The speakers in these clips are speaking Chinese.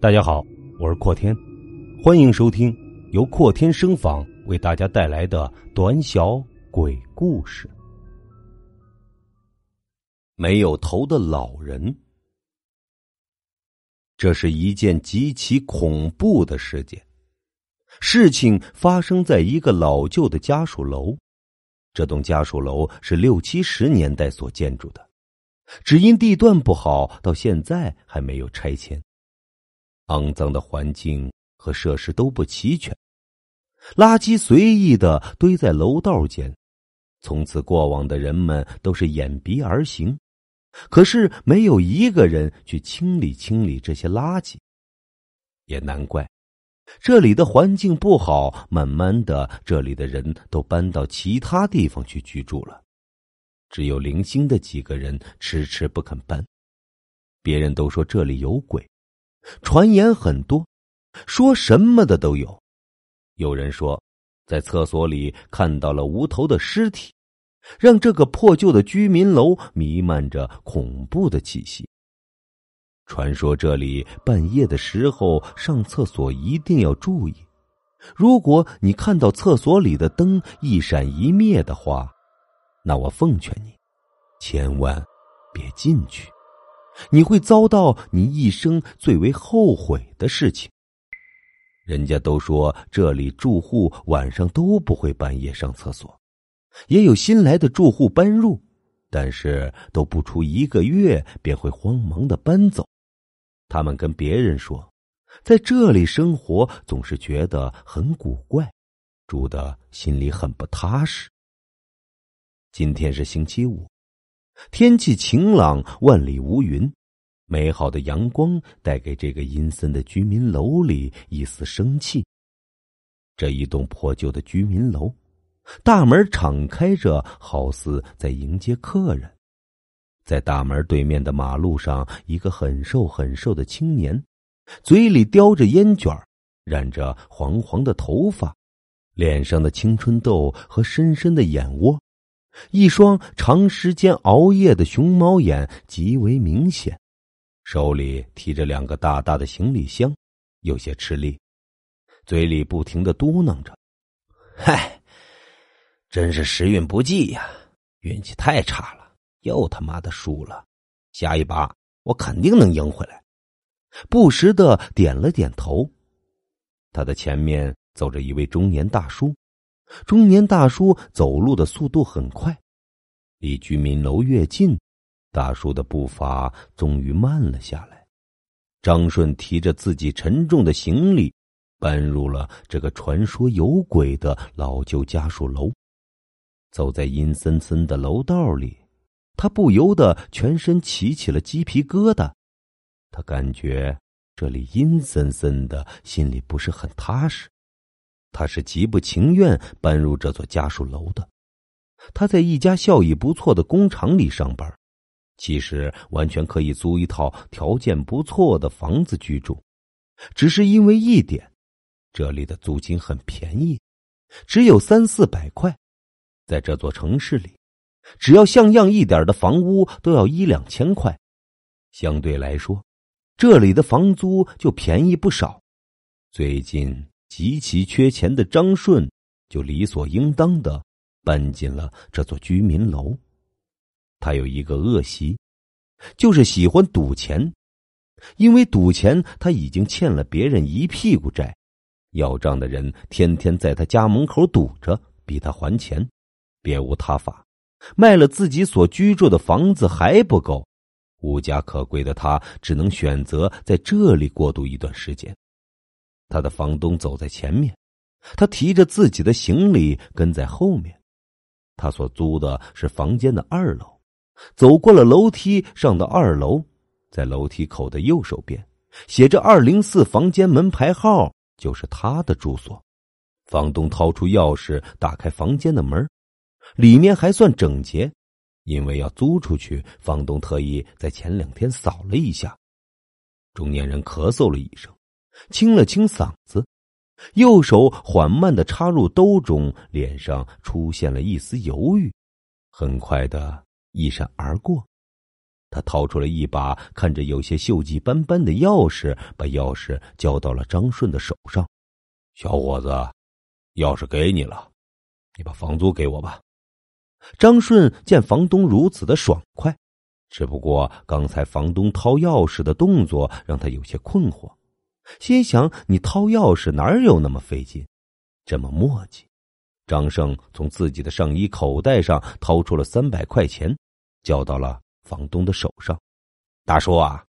大家好，我是阔天，欢迎收听由阔天声访为大家带来的短小鬼故事。没有头的老人，这是一件极其恐怖的事件。事情发生在一个老旧的家属楼，这栋家属楼是六七十年代所建筑的，只因地段不好，到现在还没有拆迁。肮脏的环境和设施都不齐全，垃圾随意的堆在楼道间。从此过往的人们都是掩鼻而行，可是没有一个人去清理清理这些垃圾。也难怪，这里的环境不好，慢慢的，这里的人都搬到其他地方去居住了，只有零星的几个人迟迟不肯搬。别人都说这里有鬼。传言很多，说什么的都有。有人说，在厕所里看到了无头的尸体，让这个破旧的居民楼弥漫着恐怖的气息。传说这里半夜的时候上厕所一定要注意，如果你看到厕所里的灯一闪一灭的话，那我奉劝你，千万别进去。你会遭到你一生最为后悔的事情。人家都说这里住户晚上都不会半夜上厕所，也有新来的住户搬入，但是都不出一个月便会慌忙的搬走。他们跟别人说，在这里生活总是觉得很古怪，住的心里很不踏实。今天是星期五。天气晴朗，万里无云，美好的阳光带给这个阴森的居民楼里一丝生气。这一栋破旧的居民楼，大门敞开着，好似在迎接客人。在大门对面的马路上，一个很瘦很瘦的青年，嘴里叼着烟卷，染着黄黄的头发，脸上的青春痘和深深的眼窝。一双长时间熬夜的熊猫眼极为明显，手里提着两个大大的行李箱，有些吃力，嘴里不停的嘟囔着：“嗨，真是时运不济呀，运气太差了，又他妈的输了。下一把我肯定能赢回来。”不时的点了点头。他的前面走着一位中年大叔。中年大叔走路的速度很快，离居民楼越近，大叔的步伐终于慢了下来。张顺提着自己沉重的行李，搬入了这个传说有鬼的老旧家属楼。走在阴森森的楼道里，他不由得全身起起了鸡皮疙瘩。他感觉这里阴森森的，心里不是很踏实。他是极不情愿搬入这座家属楼的。他在一家效益不错的工厂里上班，其实完全可以租一套条件不错的房子居住，只是因为一点，这里的租金很便宜，只有三四百块。在这座城市里，只要像样一点的房屋都要一两千块，相对来说，这里的房租就便宜不少。最近。极其缺钱的张顺，就理所应当的搬进了这座居民楼。他有一个恶习，就是喜欢赌钱。因为赌钱，他已经欠了别人一屁股债，要账的人天天在他家门口堵着，逼他还钱，别无他法。卖了自己所居住的房子还不够，无家可归的他只能选择在这里过渡一段时间。他的房东走在前面，他提着自己的行李跟在后面。他所租的是房间的二楼，走过了楼梯，上到二楼，在楼梯口的右手边写着二零四房间门牌号，就是他的住所。房东掏出钥匙打开房间的门，里面还算整洁，因为要租出去，房东特意在前两天扫了一下。中年人咳嗽了一声。清了清嗓子，右手缓慢的插入兜中，脸上出现了一丝犹豫，很快的一闪而过。他掏出了一把看着有些锈迹斑斑的钥匙，把钥匙交到了张顺的手上。小伙子，钥匙给你了，你把房租给我吧。张顺见房东如此的爽快，只不过刚才房东掏钥匙的动作让他有些困惑，心想：你掏钥匙哪有那么费劲，这么磨叽？张胜从自己的上衣口袋上掏出了三百块钱，交到了。房东的手上，大叔啊，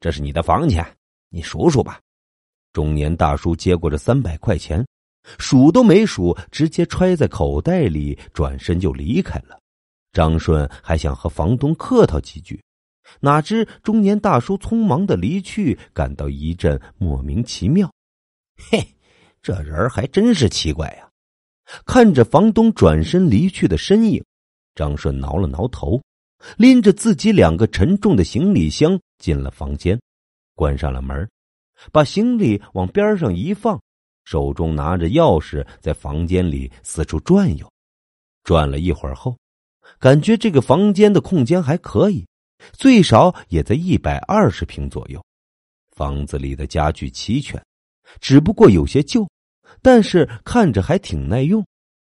这是你的房钱，你数数吧。中年大叔接过这三百块钱，数都没数，直接揣在口袋里，转身就离开了。张顺还想和房东客套几句，哪知中年大叔匆忙的离去，感到一阵莫名其妙。嘿，这人还真是奇怪呀！看着房东转身离去的身影，张顺挠了挠头。拎着自己两个沉重的行李箱进了房间，关上了门，把行李往边上一放，手中拿着钥匙在房间里四处转悠。转了一会儿后，感觉这个房间的空间还可以，最少也在一百二十平左右。房子里的家具齐全，只不过有些旧，但是看着还挺耐用。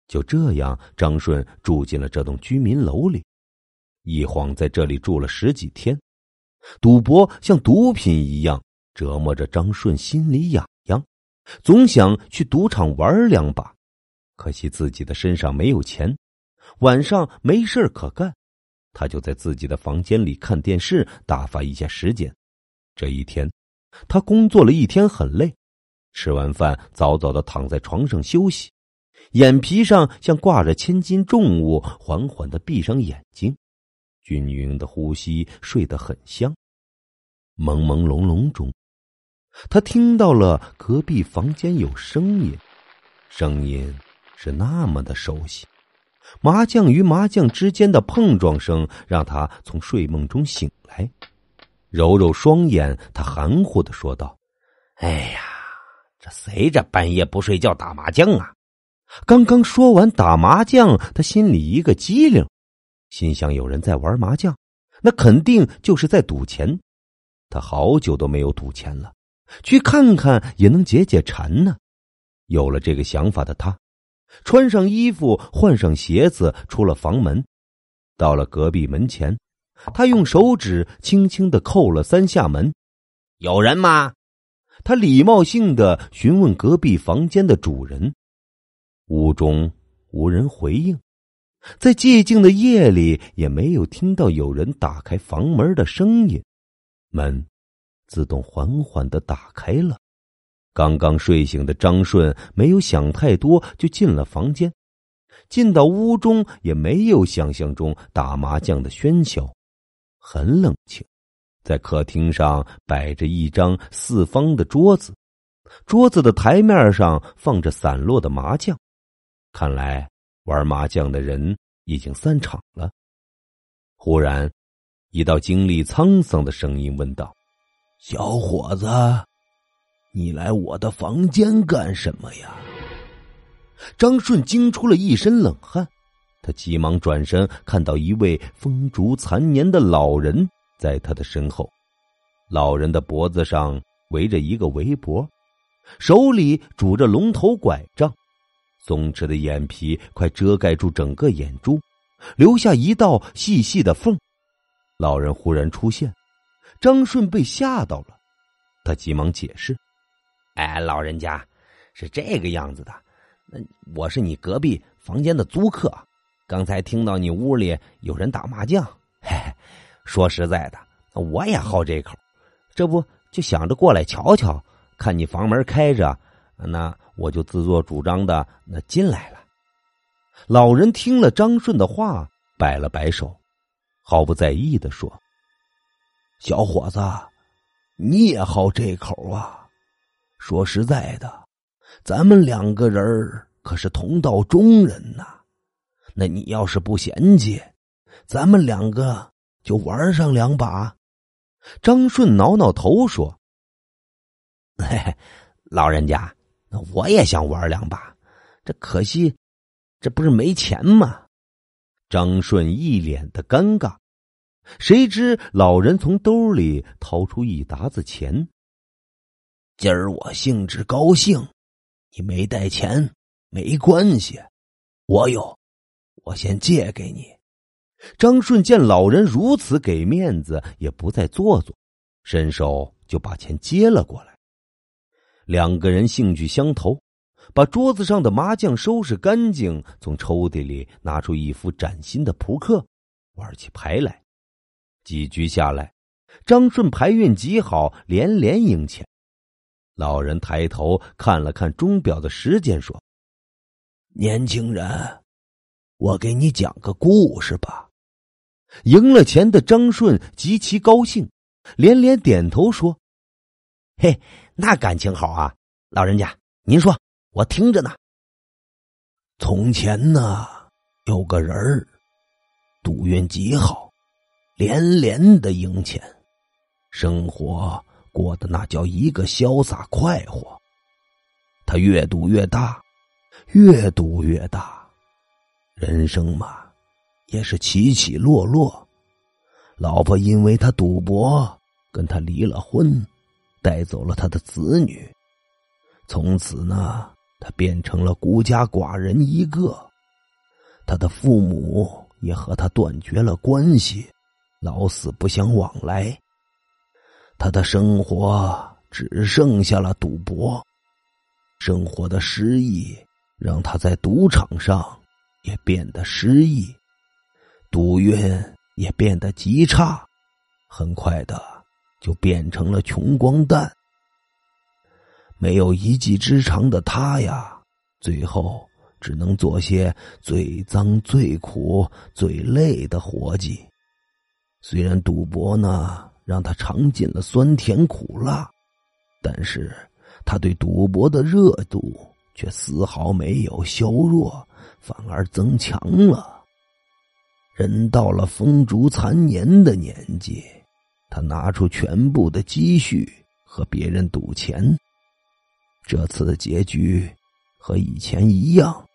就这样，张顺住进了这栋居民楼里。一晃在这里住了十几天，赌博像毒品一样折磨着张顺，心里痒痒，总想去赌场玩两把。可惜自己的身上没有钱，晚上没事可干，他就在自己的房间里看电视打发一下时间。这一天，他工作了一天很累，吃完饭早早的躺在床上休息，眼皮上像挂着千斤重物，缓缓的闭上眼睛。均匀的呼吸，睡得很香。朦朦胧胧中，他听到了隔壁房间有声音，声音是那么的熟悉。麻将与麻将之间的碰撞声让他从睡梦中醒来，揉揉双眼，他含糊的说道：“哎呀，这谁这半夜不睡觉打麻将啊？”刚刚说完打麻将，他心里一个机灵。心想有人在玩麻将，那肯定就是在赌钱。他好久都没有赌钱了，去看看也能解解馋呢。有了这个想法的他，穿上衣服，换上鞋子，出了房门，到了隔壁门前，他用手指轻轻的叩了三下门：“有人吗？”他礼貌性的询问隔壁房间的主人，屋中无人回应。在寂静的夜里，也没有听到有人打开房门的声音，门自动缓缓的打开了。刚刚睡醒的张顺没有想太多，就进了房间。进到屋中，也没有想象中打麻将的喧嚣，很冷清。在客厅上摆着一张四方的桌子，桌子的台面上放着散落的麻将，看来。玩麻将的人已经散场了。忽然，一道经历沧桑的声音问道：“小伙子，你来我的房间干什么呀？”张顺惊出了一身冷汗，他急忙转身，看到一位风烛残年的老人在他的身后。老人的脖子上围着一个围脖，手里拄着龙头拐杖。松弛的眼皮快遮盖住整个眼珠，留下一道细细的缝。老人忽然出现，张顺被吓到了，他急忙解释：“哎，老人家，是这个样子的，那我是你隔壁房间的租客，刚才听到你屋里有人打麻将，嘿，说实在的，我也好这口，这不就想着过来瞧瞧，看你房门开着。”那我就自作主张的那进来了。老人听了张顺的话，摆了摆手，毫不在意的说：“小伙子，你也好这口啊？说实在的，咱们两个人可是同道中人呐。那你要是不嫌弃，咱们两个就玩上两把。”张顺挠挠头说：“嘿嘿，老人家。”那我也想玩两把，这可惜，这不是没钱吗？张顺一脸的尴尬。谁知老人从兜里掏出一沓子钱。今儿我兴致高兴，你没带钱没关系，我有，我先借给你。张顺见老人如此给面子，也不再做作，伸手就把钱接了过来。两个人兴趣相投，把桌子上的麻将收拾干净，从抽屉里拿出一副崭新的扑克，玩起牌来。几局下来，张顺牌运极好，连连赢钱。老人抬头看了看钟表的时间，说：“年轻人，我给你讲个故事吧。”赢了钱的张顺极其高兴，连连点头说：“嘿。”那感情好啊，老人家，您说，我听着呢。从前呢，有个人儿，赌运极好，连连的赢钱，生活过得那叫一个潇洒快活。他越赌越大，越赌越大，人生嘛，也是起起落落。老婆因为他赌博，跟他离了婚。带走了他的子女，从此呢，他变成了孤家寡人一个。他的父母也和他断绝了关系，老死不相往来。他的生活只剩下了赌博，生活的失意让他在赌场上也变得失意，赌运也变得极差，很快的。就变成了穷光蛋，没有一技之长的他呀，最后只能做些最脏、最苦、最累的活计。虽然赌博呢让他尝尽了酸甜苦辣，但是他对赌博的热度却丝毫没有削弱，反而增强了。人到了风烛残年的年纪。他拿出全部的积蓄和别人赌钱，这次的结局和以前一样，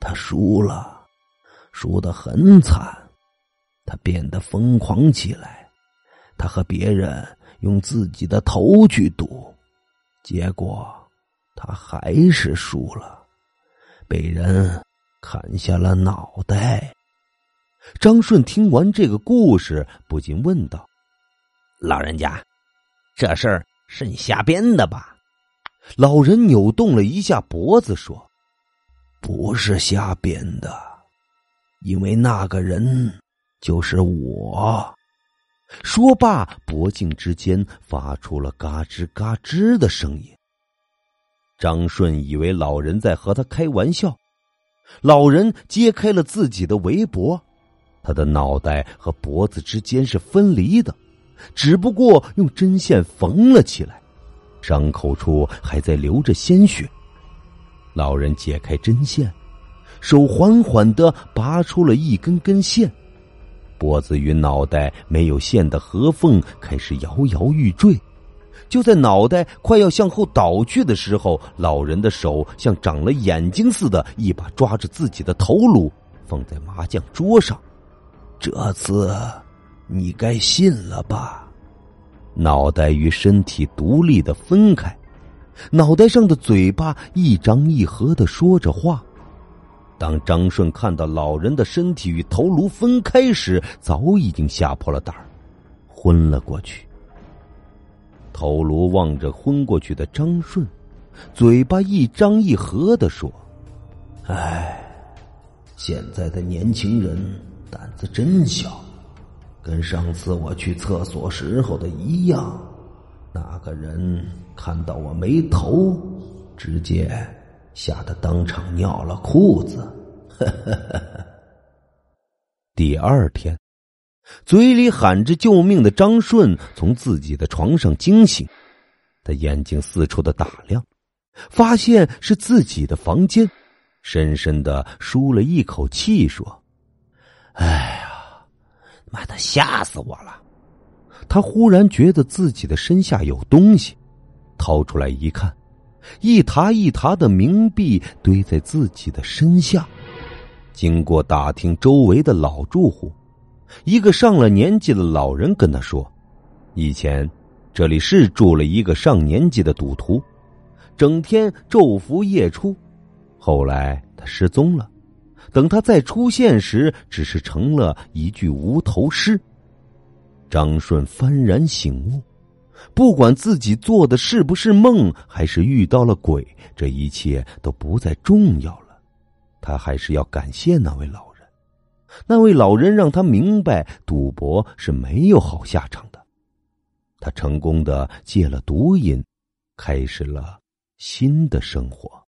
他输了，输得很惨。他变得疯狂起来，他和别人用自己的头去赌，结果他还是输了，被人砍下了脑袋。张顺听完这个故事，不禁问道。老人家，这事儿是你瞎编的吧？老人扭动了一下脖子，说：“不是瞎编的，因为那个人就是我。”说罢，脖颈之间发出了嘎吱嘎吱的声音。张顺以为老人在和他开玩笑，老人揭开了自己的围脖，他的脑袋和脖子之间是分离的。只不过用针线缝了起来，伤口处还在流着鲜血。老人解开针线，手缓缓的拔出了一根根线，脖子与脑袋没有线的合缝开始摇摇欲坠。就在脑袋快要向后倒去的时候，老人的手像长了眼睛似的，一把抓着自己的头颅，放在麻将桌上。这次。你该信了吧？脑袋与身体独立的分开，脑袋上的嘴巴一张一合的说着话。当张顺看到老人的身体与头颅分开时，早已经吓破了胆儿，昏了过去。头颅望着昏过去的张顺，嘴巴一张一合的说：“唉，现在的年轻人胆子真小。”跟上次我去厕所时候的一样，那个人看到我没头，直接吓得当场尿了裤子。第二天，嘴里喊着救命的张顺从自己的床上惊醒，他眼睛四处的打量，发现是自己的房间，深深的舒了一口气，说：“哎呀。”妈的，吓死我了！他忽然觉得自己的身下有东西，掏出来一看，一沓一沓的冥币堆在自己的身下。经过打听周围的老住户，一个上了年纪的老人跟他说：“以前这里是住了一个上年纪的赌徒，整天昼伏夜出，后来他失踪了。等他再出现时，只是成了一具无头尸。”张顺幡然醒悟，不管自己做的是不是梦，还是遇到了鬼，这一切都不再重要了。他还是要感谢那位老人，那位老人让他明白赌博是没有好下场的。他成功的戒了毒瘾，开始了新的生活。